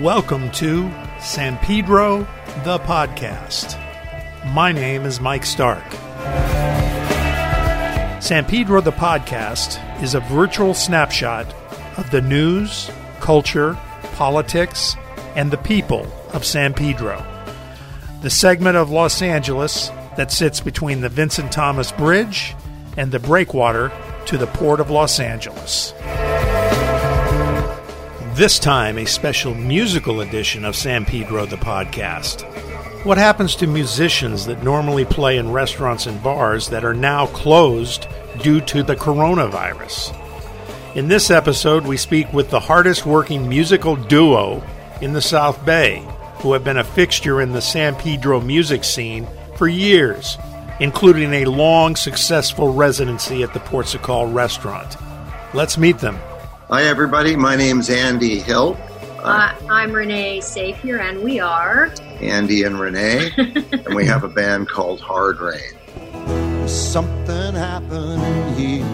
Welcome to San Pedro, the podcast. My name is Mike Stark. San Pedro, the podcast, is a virtual snapshot of the news, culture, politics, and the people of San Pedro. The segment of Los Angeles that sits between the Vincent Thomas Bridge and the breakwater to the Port of Los Angeles. This time, a special musical edition of San Pedro the podcast. What happens to musicians that normally play in restaurants and bars that are now closed due to the coronavirus? In this episode, we speak with the hardest working musical duo in the South Bay, who have been a fixture in the San Pedro music scene for years, including a long, successful residency at the Portugal restaurant. Let's meet them. Hi, everybody. My name's Andy Hill. Uh, I'm Renee Safier, and we are Andy and Renee, and we have a band called Hard Rain. Something happening here.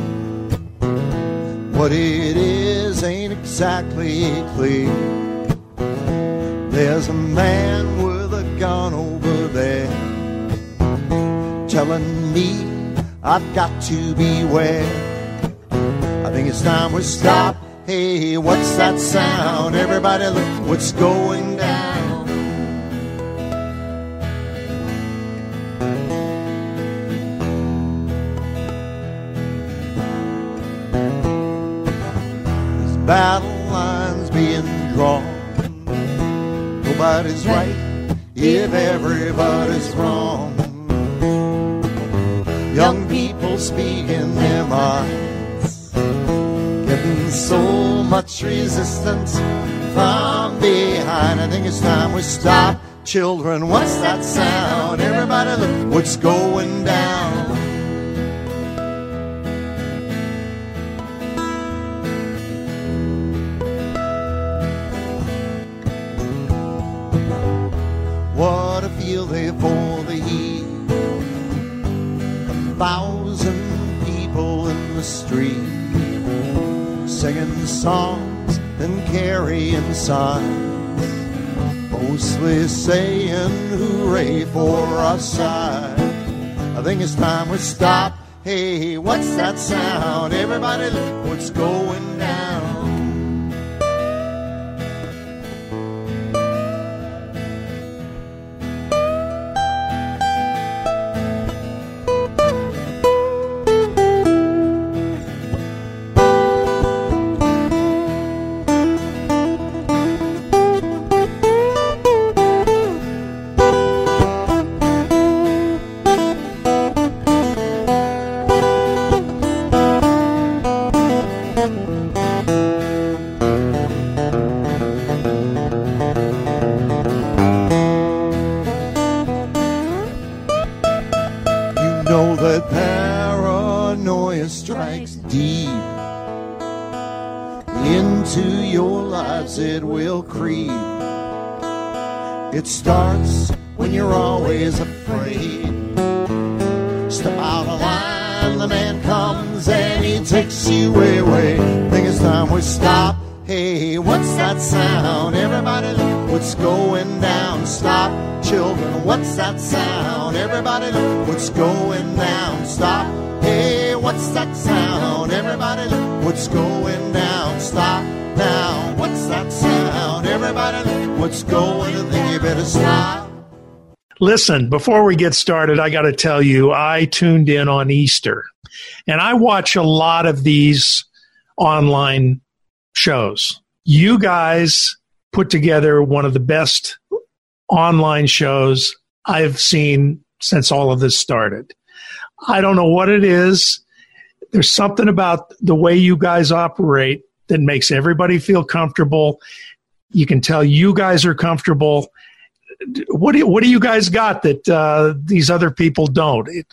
What it is ain't exactly clear. There's a man with a gun over there telling me I've got to beware. I think it's time we stop. Hey, what's that sound? Everybody look what's going down. This battle lines being drawn. Nobody's right if everybody's wrong. Young people speaking their minds resistance from behind. I think it's time we stop. Children, what's that sound? Everybody look what's going down. What a feel they for the heat. A thousand people in the street singing songs and carrying signs, mostly saying hooray for our side. I think it's time we stop. Hey, what's that sound? Everybody, look what's going into your lives, it will creep. It starts when you're always afraid. Step out of line, the man comes and he takes you away. Think it's time we stop. Hey, what's that sound? Everybody, look what's going down. Stop, children, what's that sound? Everybody, look what's going down. Stop. What's that sound? Everybody, look what's going down. Stop now. What's that sound? Everybody, look what's going. Think you better stop. Listen, before we get started, I got to tell you, I tuned in on Easter and I watch a lot of these online shows. You guys put together one of the best online shows I've seen since all of this started. I don't know what it is. There's something about the way you guys operate that makes everybody feel comfortable. You can tell you guys are comfortable. What do you, what do you guys got that uh, these other people don't? It,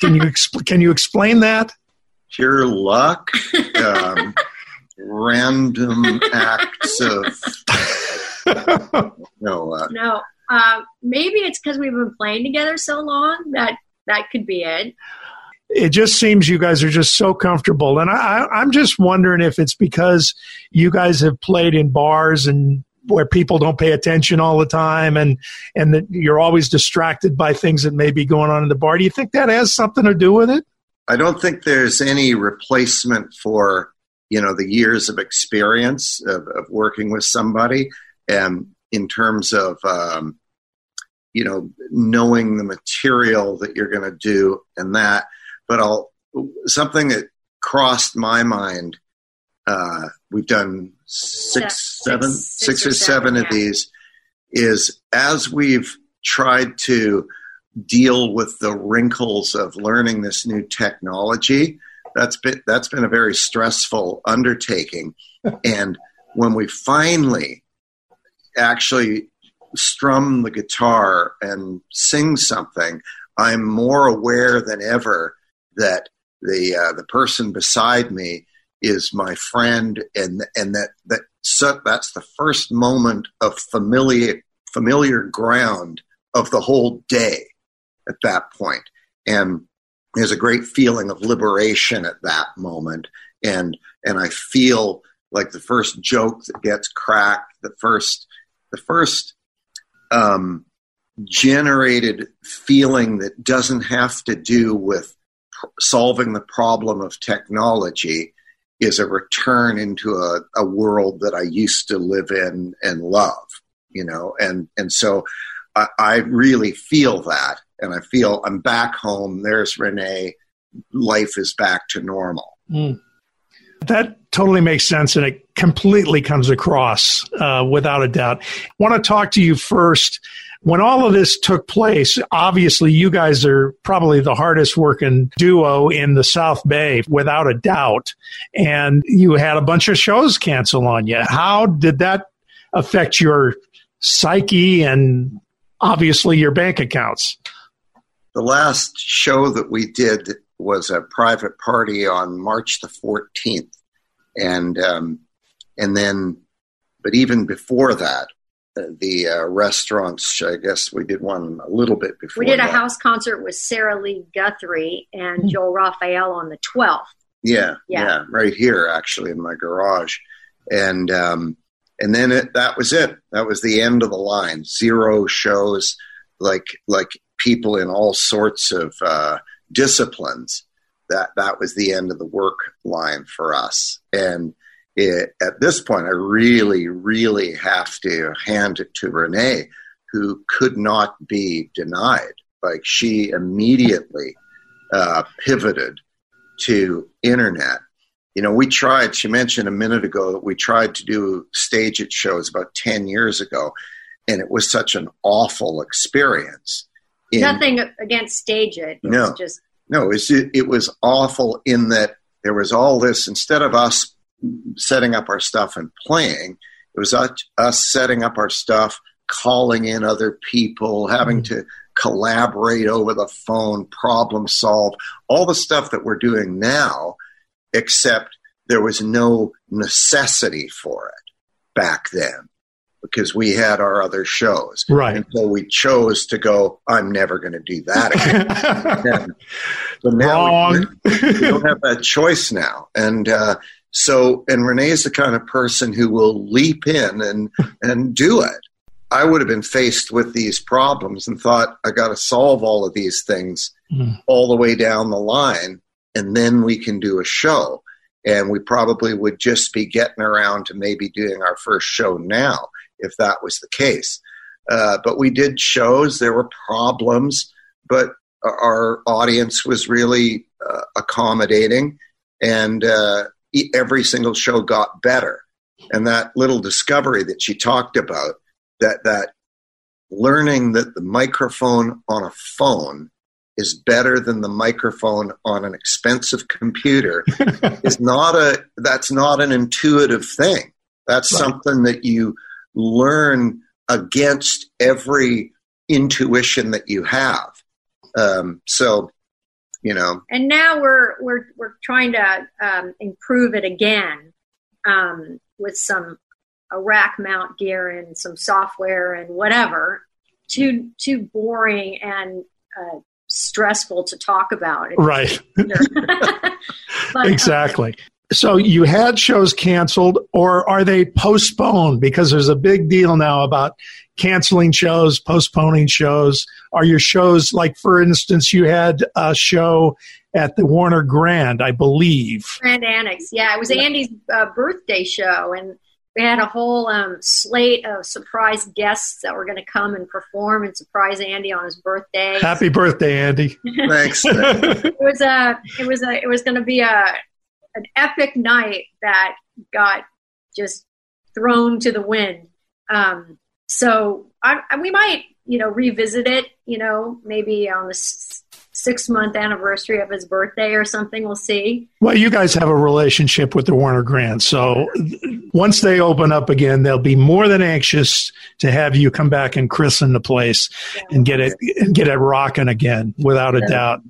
can you expl- can you explain that? Pure luck, um, random acts of no. Uh, no. Uh, maybe it's because we've been playing together so long that that could be it. It just seems you guys are just so comfortable and I, i'm just wondering if it's because you guys have played in bars and where people don't pay attention all the time and and that you're always distracted by things that may be going on in the bar. Do you think that has something to do with it? I don't think there's any replacement for you know the years of experience of, of working with somebody, and in terms of um, you know knowing the material that you're going to do and that. But I'll something that crossed my mind. Uh, we've done six, seven, six or seven of these. Is as we've tried to deal with the wrinkles of learning this new technology. That's been that's been a very stressful undertaking, and when we finally actually strum the guitar and sing something, I'm more aware than ever that the uh, the person beside me is my friend, and and that that so that's the first moment of familiar familiar ground of the whole day at that. And there's a great feeling of liberation at that moment. And, and I feel like the first joke that gets cracked, the first, the first, um, generated feeling that doesn't have to do with solving the problem of technology is a return into a, a world that I used to live in and love, you know, and, and so I, I really feel that and I feel I'm back home. There's Renee. Life is back to normal. Mm. That totally makes sense, and it completely comes across uh, without a doubt. I want to talk to you first. When all of this took place, obviously you guys are probably the hardest working duo in the South Bay, without a doubt. And you had a bunch of shows cancel on you. How did that affect your psyche and obviously your bank accounts? The last show that we did was a private party on March the 14th. And, um, and then, but even before that, the uh, restaurants, I guess we did one a little bit before. We did that. a house concert with Sarah Lee Guthrie and hmm. Joel Rafael on the 12th. Yeah, yeah, yeah, right here actually in my garage, and um, and then it, that was it. That was the end of the line. Zero shows, like like people in all sorts of uh, disciplines. That that was the end of the work line for us. And it, at this point, I really, really have to hand it to Renee, who could not be denied. Like she immediately uh, pivoted to internet. You know, we tried. She mentioned a minute ago that we tried to do StageIt shows about ten years ago, and it was such an awful experience in, Nothing against StageIt. it no, just no. It was, it was awful in that there was all this. Instead of us setting up our stuff and playing, it was us, setting up our stuff, calling in other people, having mm-hmm. to collaborate over the phone, problem solve, all the stuff that we're doing now, except there was no necessity for it back then because we had our other shows. Right. And so we chose to go, I'm never going to do that again. so now we, we, don't have that choice now. And uh, so, and Renee is the kind of person who will leap in and, and do it. I would have been faced with these problems and thought, I got to solve all of these things mm. all the way down the line, and then we can do a show. And we probably would just be getting around to maybe doing our first show now if that was the case. Uh, but we did shows. There were problems, but our audience was really uh, accommodating, and uh, every single show got better. And that little discovery that she talked about, that that learning that the microphone on a phone is better than the microphone on an expensive computer is not a that's not an intuitive thing. That's right. something that you learn against every intuition that you have. Um, so, you know. And now we're we're we're trying to um, improve it again um, with some a rack mount gear and some software and whatever. Too too boring and uh, stressful to talk about. Right. but, exactly. so you had shows canceled or are they postponed because there's a big deal now about canceling shows postponing shows are your shows like for instance you had a show at the warner grand i believe grand annex yeah it was andy's uh, birthday show and we had a whole um, slate of surprise guests that were going to come and perform and surprise Andy on his birthday. Happy birthday, Andy! Thanks. it was a, it was a, it was going to be a, an epic night that got just thrown to the wind. Um, so I, I, we might, you know, revisit it. You know, maybe on the six month anniversary of his birthday or something. We'll see. Well, you guys have a relationship with the Warner Grand. So once they open up again, they'll be more than anxious to have you come back and christen the place yeah. and get it and get it rocking again, without a yeah. doubt.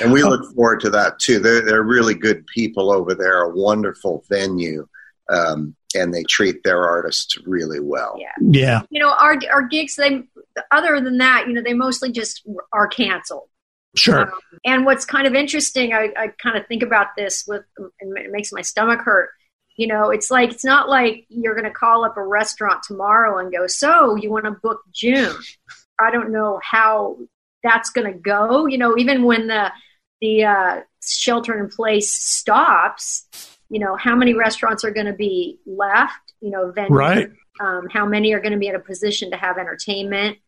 And we look forward to that too. They're, they're really good people over there, a wonderful venue. Um, and they treat their artists really well. Yeah. Yeah. You know, our our gigs they other than that, you know, they mostly just are canceled. Sure. Um, and what's kind of interesting, I, I kind of think about this with, and it makes my stomach hurt. You know, it's like, it's not like you're going to call up a restaurant tomorrow and go, so you want to book June. I don't know how that's going to go. You know, even when the, the uh, shelter in place stops, you know, how many restaurants are going to be left? You know, venues, right. Um, how many are going to be in a position to have entertainment?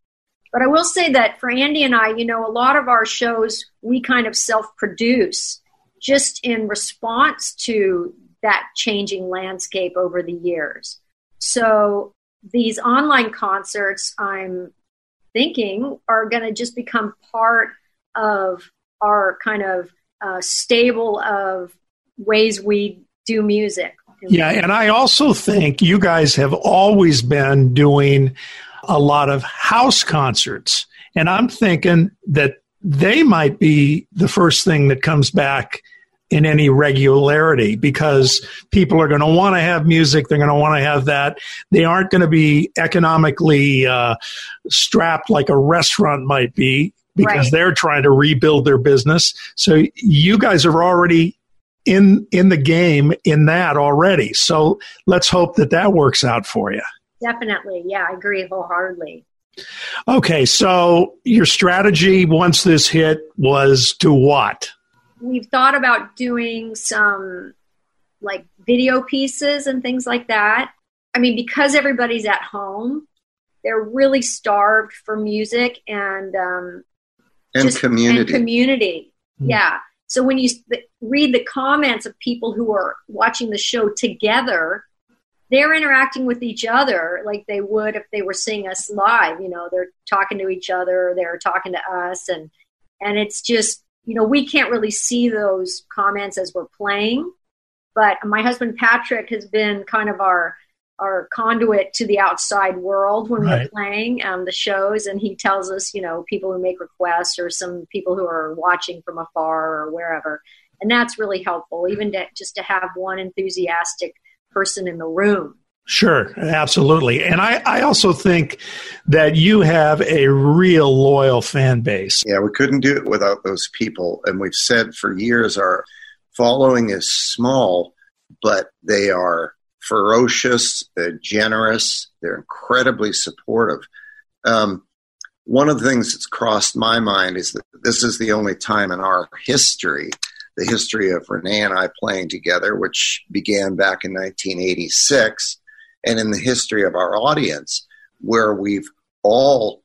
But I will say that for Andy and I, you know, a lot of our shows we kind of self produce just in response to that changing landscape over the years. So these online concerts, I'm thinking, are going to just become part of our kind of uh, stable of ways we do music. Yeah, and I also think you guys have always been doing a lot of house concerts. And I'm thinking that they might be the first thing that comes back in any regularity because people are going to want to have music. They're going to want to have that. They aren't going to be economically uh, strapped like a restaurant might be because right. they're trying to rebuild their business. So you guys are already in in the game in that already. So let's hope that that works out for you. Definitely. Yeah, I agree wholeheartedly. Okay, so your strategy once this hit was to what? We've thought about doing some like video pieces and things like that. I mean, because everybody's at home, they're really starved for music and um, and just, community. And community, mm-hmm. yeah. So when you read the comments of people who are watching the show together, they're interacting with each other like they would if they were seeing us live you know they're talking to each other they're talking to us and and it's just you know we can't really see those comments as we're playing but my husband patrick has been kind of our our conduit to the outside world when right. we're playing um, the shows and he tells us you know people who make requests or some people who are watching from afar or wherever and that's really helpful even to, just to have one enthusiastic person in the room. Sure, absolutely. And I, I also think that you have a real loyal fan base. Yeah, we couldn't do it without those people. And we've said for years our following is small, but they are ferocious, they're generous, they're incredibly supportive. Um, one of the things that's crossed my mind is that this is the only time in our history the history of Renee and I playing together, which began back in 1986, and in the history of our audience, where we've all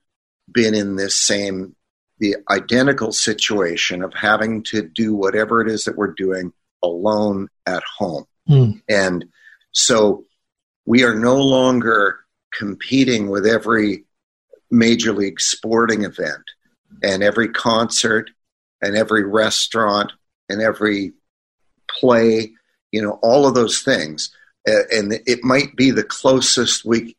been in this same, the identical situation of having to do whatever it is that we're doing alone at home. Mm. And so we are no longer competing with every major league sporting event and every concert and every restaurant and every play, you know, all of those things. And it might be the closest we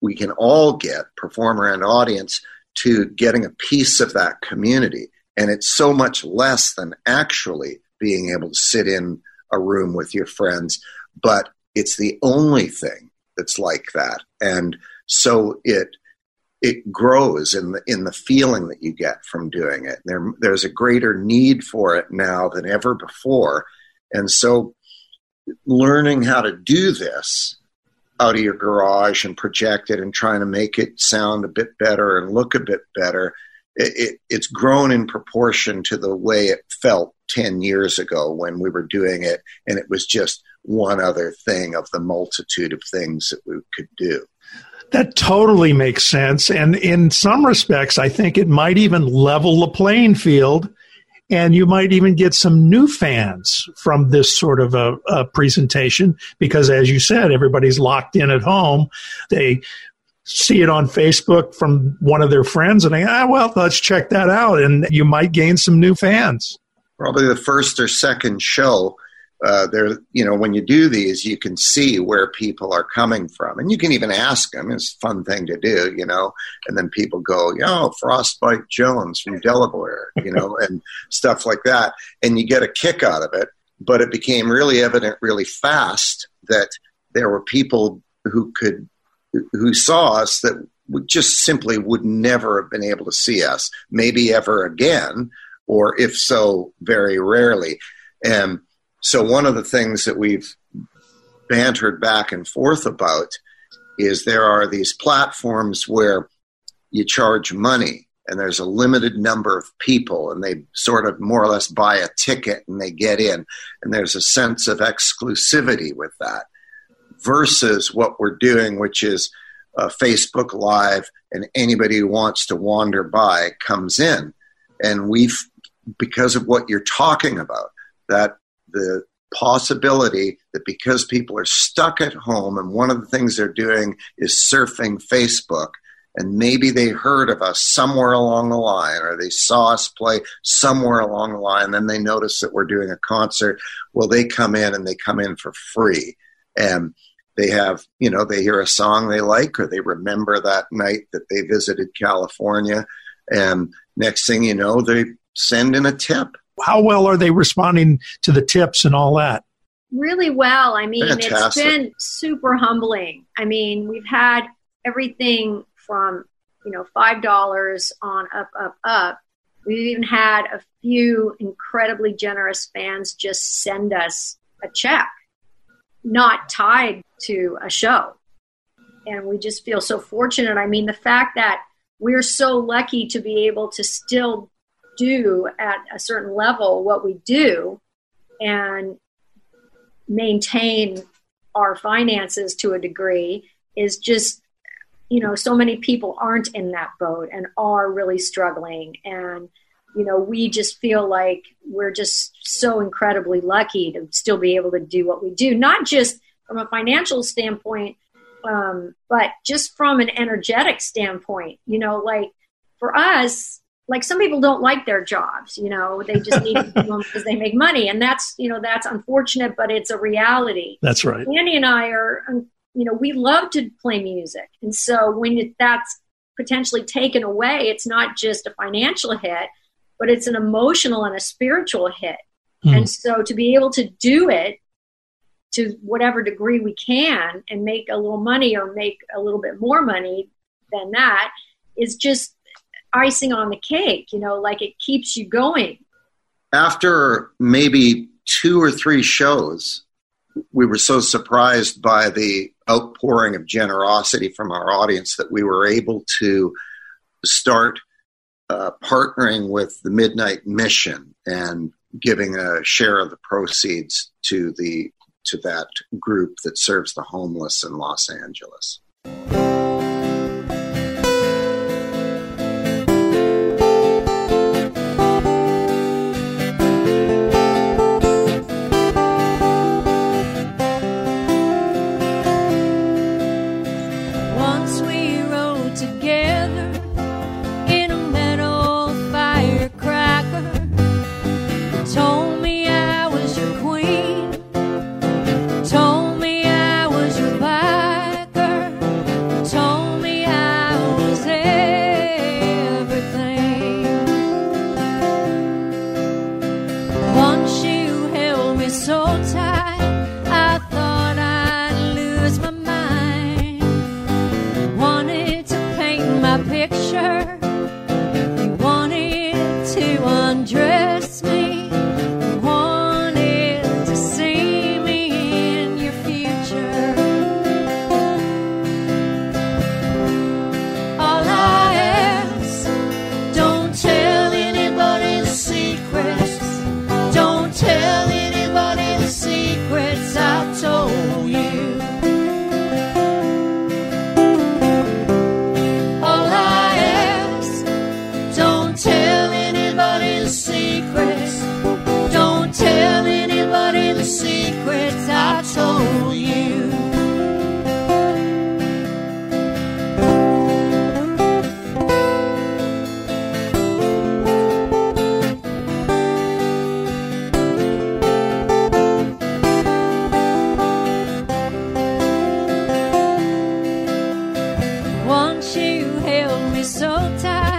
we can all get, performer and audience, to getting a piece of that community. And it's so much less than actually being able to sit in a room with your friends, but it's the only thing that's like that. And so it it grows in the in the feeling that you get from doing it. There, there's a greater need for it now than ever before, and so learning how to do this out of your garage and project it and trying to make it sound a bit better and look a bit better, it, it, it's grown in proportion to the way it felt 10 years ago when we were doing it and it was just one other thing of the multitude of things that we could do. That totally makes sense. And in some respects, I think it might even level the playing field. And you might even get some new fans from this sort of a, a presentation because, as you said, everybody's locked in at home. They see it on Facebook from one of their friends and they, ah, well, let's check that out. And you might gain some new fans. Probably the first or second show uh, there, you know, when you do these, you can see where people are coming from, and you can even ask them. It's a fun thing to do, you know. And then people go, "Yo, Frostbite Jones from Delaware," you know, and stuff like that, and you get a kick out of it. But it became really evident really fast that there were people who could who saw us that just simply would never have been able to see us, maybe ever again, or if so, very rarely. And so, one of the things that we've bantered back and forth about is there are these platforms where you charge money and there's a limited number of people and they sort of more or less buy a ticket and they get in and there's a sense of exclusivity with that versus what we're doing which is uh, facebook live and anybody who wants to wander by comes in. And we've because of what you're talking about that the possibility that because people are stuck at home and one of the things they're doing is surfing Facebook and maybe they heard of us somewhere along the line or they saw us play somewhere along the line and then they notice that we're doing a concert well they come in and they come in for free. And they have you know they hear a song they like or they remember that night that they visited california and next thing you know they send in a tip how well are they responding to the tips and all that? Really well. I mean, Fantastic. it's been super humbling. I mean, we've had everything from, you know, $5 on up, up, up. We've even had a few incredibly generous fans just send us a check, not tied to a show. And we just feel so fortunate. I mean, the fact that we're so lucky to be able to still do at a certain level what we do and maintain our finances to a degree is just you know so many people aren't in that boat and are really struggling. And you know we just feel like we're just so incredibly lucky to still be able to do what we do not just from a financial standpoint um, but just from an energetic standpoint. You know like for us like some people don't like their jobs you know they just need to do them because they make money. And that's you know that's unfortunate but it's a reality. That's right. Andy and i are um, you know we love to play music. And so when it, that's potentially taken away it's not just a financial hit but it's an emotional and a spiritual hit. Mm. and so to be able to do it to whatever degree we can and make a little money or make a little bit more money than that is just icing on the cake, you know, like it keeps you going. After maybe two or three shows, we were so surprised by the outpouring of generosity from our audience that we were able to start uh, partnering with the Midnight Mission and giving a share of the proceeds to the to that group that serves the homeless in Los Angeles. You held me so tight,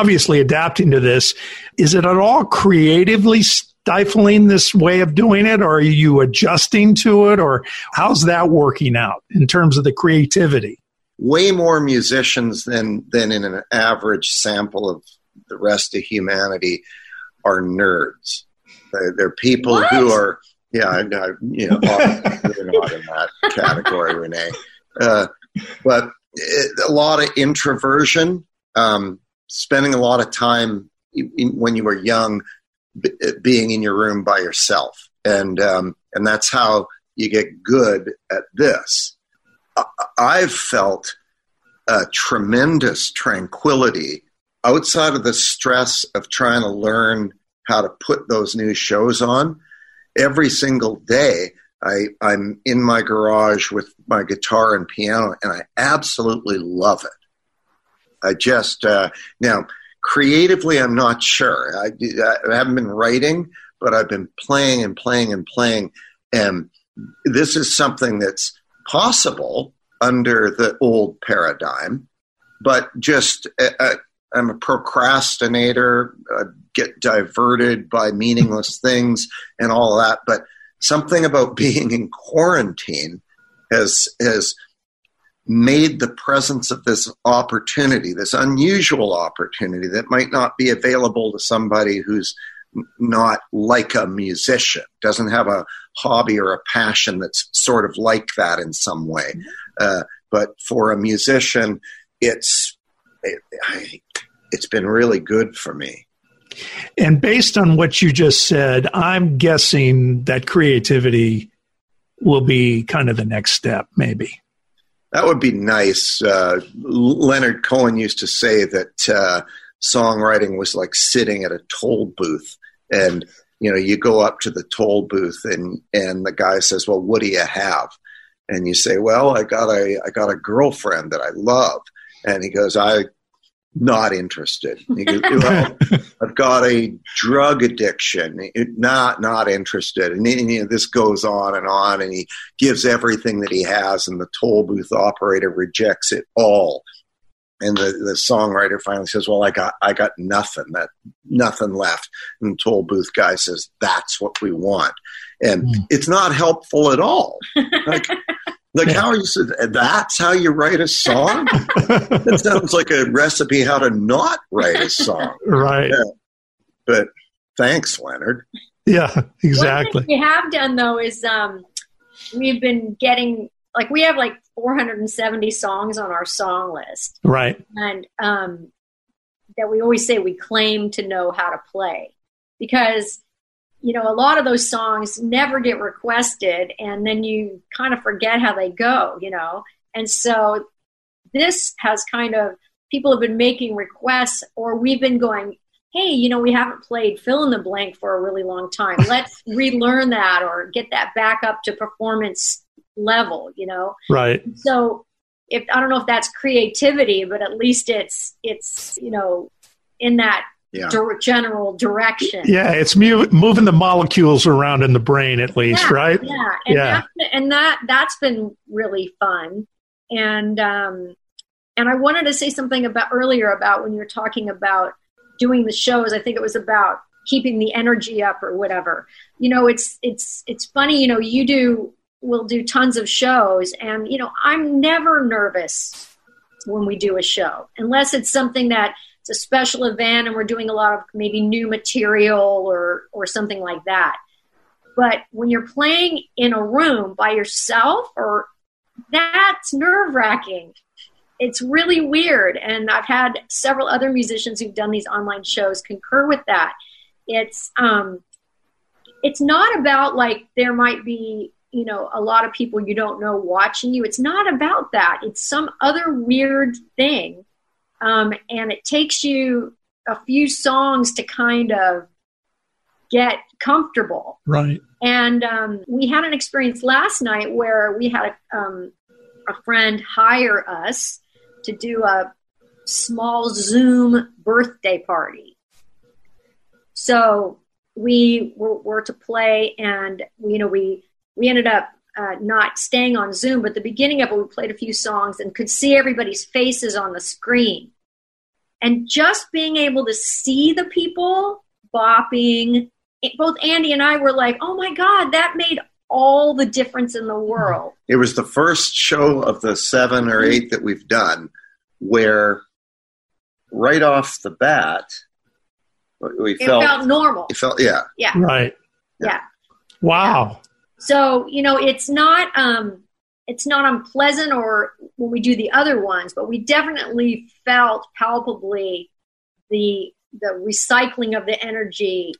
obviously adapting to this. Is it at all creatively stifling this way of doing it, or are you adjusting to it, or how's that working out in terms of the creativity? way more musicians than than in an average sample of the rest of humanity are nerds. They're, they're people What? who are yeah, I, I, you know, obviously you're not in that category, Renee. Uh, but it, a lot of introversion, um, spending a lot of time in, when you were young, b- being in your room by yourself, and um, and that's how you get good at this. I- I've felt a tremendous tranquility outside of the stress of trying to learn how to put those new shows on. Every single day, I, I'm in my garage with my guitar and piano, and I absolutely love it. I just uh, now creatively, I'm not sure. I, I haven't been writing, but I've been playing and playing and playing, and this is something that's possible under the old paradigm, but just uh, uh, I'm a procrastinator, I get diverted by meaningless things and all that. But something about being in quarantine has has made the presence of this opportunity, this unusual opportunity that might not be available to somebody who's not like a musician, doesn't have a hobby or a passion that's sort of like that in some way. Uh, but for a musician, it's it, I, it's been really good for me. And based on what you just said, I'm guessing that creativity will be kind of the next step, maybe. That would be nice. Uh, Leonard Cohen used to say that uh, songwriting was like sitting at a toll booth, and you know, you go up to the toll booth, and and the guy says, "Well, what do you have?" And you say, "Well, I got a I got a girlfriend that I love," and he goes, "I." Not interested. Goes, well, I've got a drug addiction. It- Not not interested. And, then, you know, this goes on and on, and he gives everything that he has, and the toll booth operator rejects it all. And the, the songwriter finally says, "Well, I got I got nothing. That nothing left." And the toll booth guy says, "That's what we want." And Mm. it's not helpful at all. Like, like how are you? said That's how you write a song. that sounds like a recipe how to not write a song. right. Yeah. But thanks, Leonard. Yeah, exactly. thing we have done though is um, we've been getting like we have like 470 songs on our song list, Right. and um, that we always say we claim to know how to play because you know, a lot of those songs never get requested, and then you kind of forget how they go, you know. And so this has kind of people have been making requests, or we've been going, hey, you know, we haven't played fill in the blank for a really long time. Let's relearn that or get that back up to performance level, you know. Right. So if I don't know if that's creativity, but at least it's it's you know in that Yeah. dir- general direction. Yeah, it's mu- moving the molecules around in the brain at least, Yeah, right? Yeah, and Yeah. That, and that that's been really fun. And um, and I wanted to say something about earlier about when you were talking about doing the shows. I think it was about keeping the energy up or whatever. You know, it's it's it's funny. You know, you do will do tons of shows, and you know, I'm never nervous when we do a show unless it's something that a special event and we're doing a lot of maybe new material or or something like that. But when you're playing in a room by yourself, or that's nerve wracking. It's really weird. And I've had several other musicians who've done these online shows concur with that. It's um, it's not about like there might be you know a lot of people you don't know watching you. It's not about that. It's some other weird thing, um, and it takes you a few songs to kind of get comfortable. Right. And um, we had an experience last night where we had a, um, a friend hire us to do a small Zoom birthday party. So we were, were to play, and you know we we ended up uh, not staying on Zoom, but the beginning of it, we played a few songs and could see everybody's faces on the screen, and just being able to see the people bopping it- both Andy and I were like, "Oh my god, that made all the difference in the world." It was the first show of the seven or eight that we've done where, right off the bat, we It felt, felt normal. it felt, yeah, Yeah. Right. Yeah. Wow. So, you know, it's not um it's not unpleasant or when we do the other ones, but we definitely felt palpably the the recycling of the energy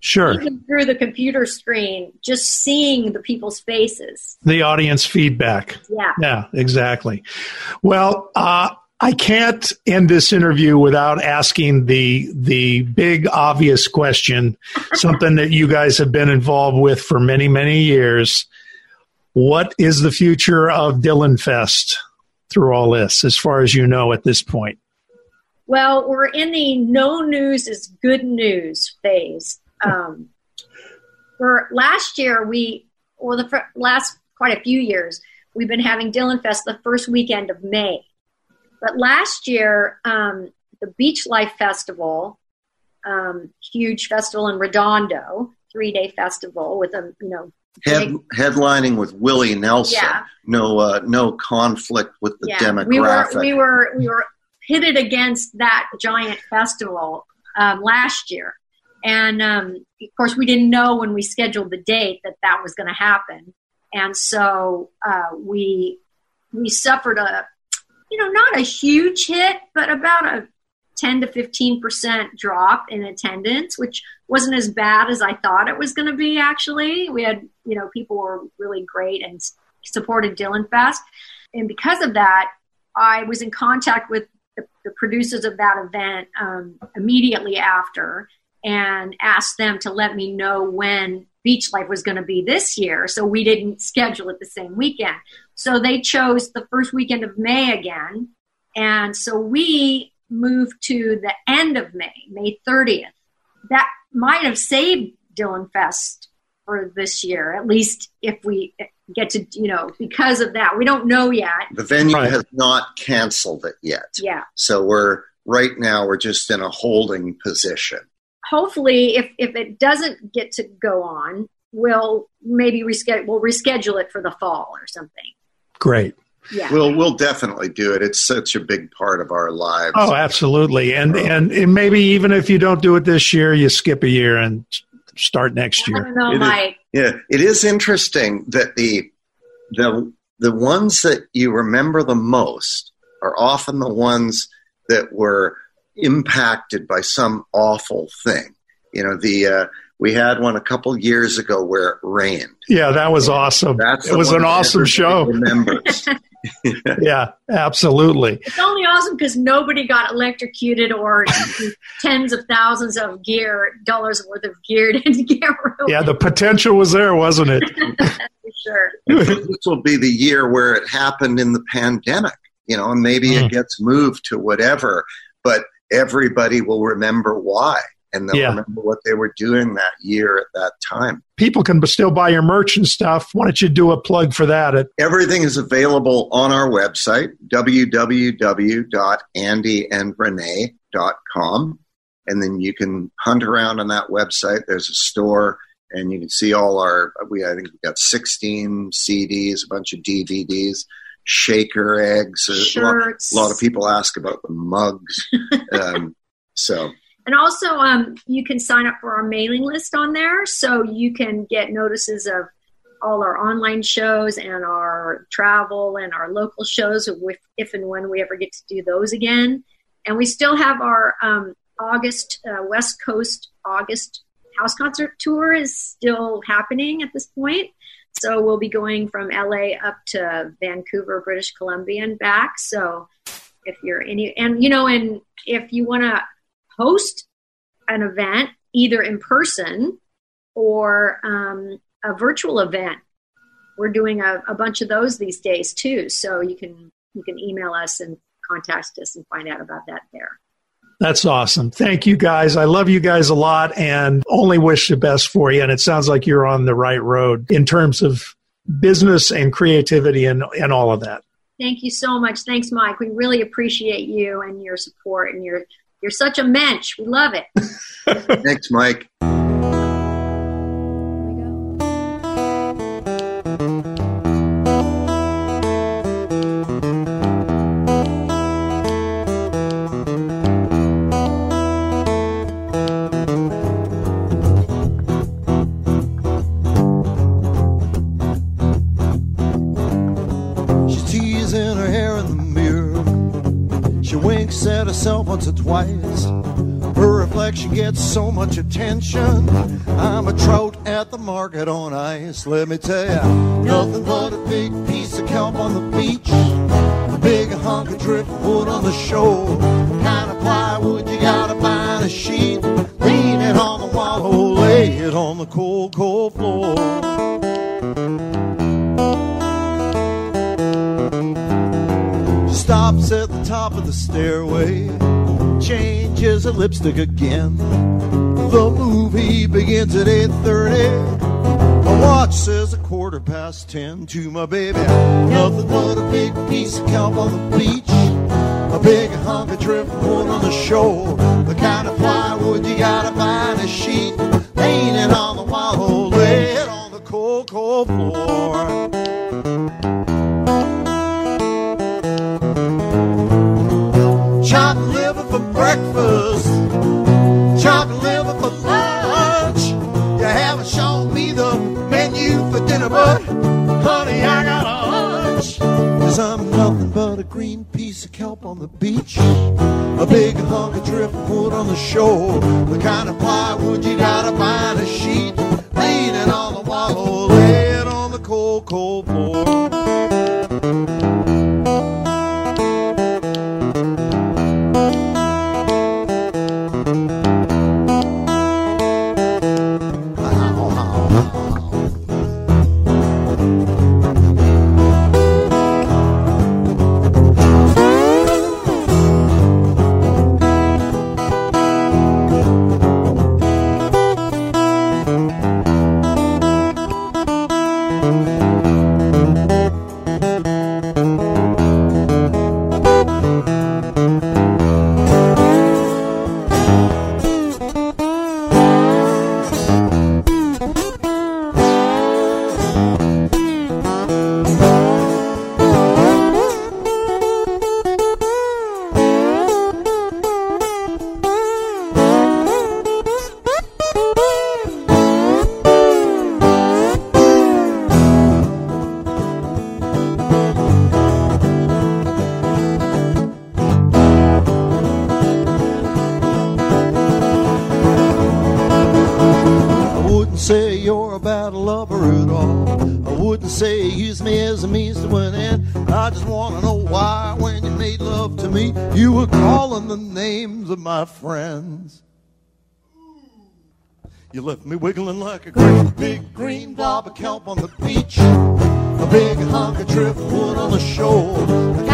Sure. even through the computer screen, just seeing the people's faces. The audience feedback. Yeah. Yeah, exactly. Well, uh, I can't end this interview without asking the the big obvious question, something that you guys have been involved with for many many years. What is the future of Dylan Fest through all this, as far as you know at this point? Well, we're in the no news is good news phase. Um, for last year, we, well, the fir- last quite a few years, we've been having Dylan Fest the first weekend of May. But last year, um, the Beach Life Festival, um, huge festival in Redondo, three day festival with a, you know, Head, headlining with Willie Nelson. Yeah. No, uh, no conflict with the demographic. We were we were we were pitted against that giant festival um, last year, and um, of course we didn't know when we scheduled the date that that was going to happen, and so uh, we we suffered a you know not a huge hit, but about a 10 to 15 percent drop in attendance, which wasn't as bad as I thought it was going to be. Actually, we had you know people were really great and supported Dylan Fest, and because of that, I was in contact with the, the producers of that event um, immediately after and asked them to let me know when Beach Life was going to be this year, so we didn't schedule it the same weekend. So they chose the first weekend of May again, and so we moved to the end of May, May 30th. That might have saved Dylan Fest for this year, at least if we get to, you know, because of that. We don't know yet. the venue Right. has not canceled it yet. Yeah. So we're right now we're just in a holding position. Hopefully, if, if it doesn't get to go on, we'll maybe reschedule, we'll reschedule it for the fall or something. Great. Yeah. We'll we'll definitely do it. It's such a big part of our lives. Oh, absolutely. And, and and maybe even if you don't do it this year, you skip a year and start next I year. don't know, It is- Yeah, it is interesting that the the the ones that you remember the most are often the ones that were impacted by some awful thing. You know, the uh, We had one a couple years ago where it rained. Yeah, that was awesome. That's it was an awesome show. Remembers. Yeah, absolutely. It's only awesome because nobody got electrocuted or tens of thousands of gear dollars worth of gear to get ruined. Yeah, the potential was there, wasn't it? for sure. this will be the year where it happened in the pandemic, you know, and maybe Mm. it gets moved to whatever, but everybody will remember why and they'll Yeah. remember what they were doing that year at that time. People can still buy your merch and stuff. Why don't you do a plug for that? At, Everything is available on our website, www.andyandrenee.com. And then you can hunt around on that website. There's a store and you can see all our, we, I think we've got 16 CDs, a bunch of DVDs, shaker eggs. There's a lot, Shirts. a lot of people ask about the mugs. um, so And also, um, you can sign up for our mailing list on there, so you can get notices of all our online shows and our travel and our local shows, if, if and when we ever get to do those again. And we still have our um, August uh, West Coast August house concert tour is still happening at this point. So we'll be going from LA up to Vancouver, British Columbia, and back. So if you're any, and you know, and if you want to host an event either in person or um, a virtual event we're doing a, a bunch of those these days too so you can you can email us and contact us and find out about that there that's awesome. Thank you guys. I love you guys a lot and only wish the best for you. And it sounds like you're on the right road in terms of business and creativity and, and all of that. thank you so much thanks mike we really appreciate you and your support and you're you're such a mensch we love it thanks, Mike. So much attention. I'm a trout at the market on ice. Let me tell ya, nothing but a big piece of kelp on the beach. A big hunk of driftwood on the shore. Kind of plywood you gotta find a sheet. Lean it on the wall, lay it on the cold, cold floor. stops at the top of the stairway, changes her lipstick again. The movie begins at 8.30. My watch says a quarter past ten to my baby. Nothing but a big piece of kelp on the beach. A big hunk of driftwood on the shore. The kind of plywood you gotta find a sheet. Leaning on the lay it on the cold, cold floor. The beach, a big hunk of driftwood on the shore, the kind of plywood you gotta find a sheet, you use me as a means to an end. I just want to know why, when you made love to me, you were calling the names of my friends. You left me wiggling like a great big green blob of kelp on the beach. A big hunk of driftwood on the shore.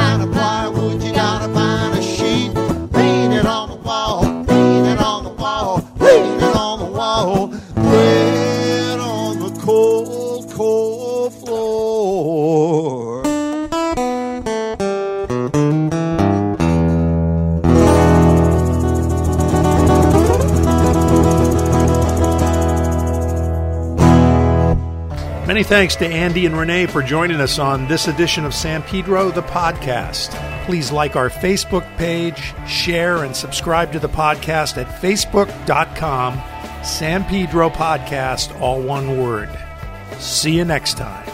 Many thanks to Andy and Renee for joining us on this edition of San Pedro, the podcast. Please like our Facebook page, share, and subscribe to the podcast at facebook.com, San Pedro Podcast, all one word. See you next time.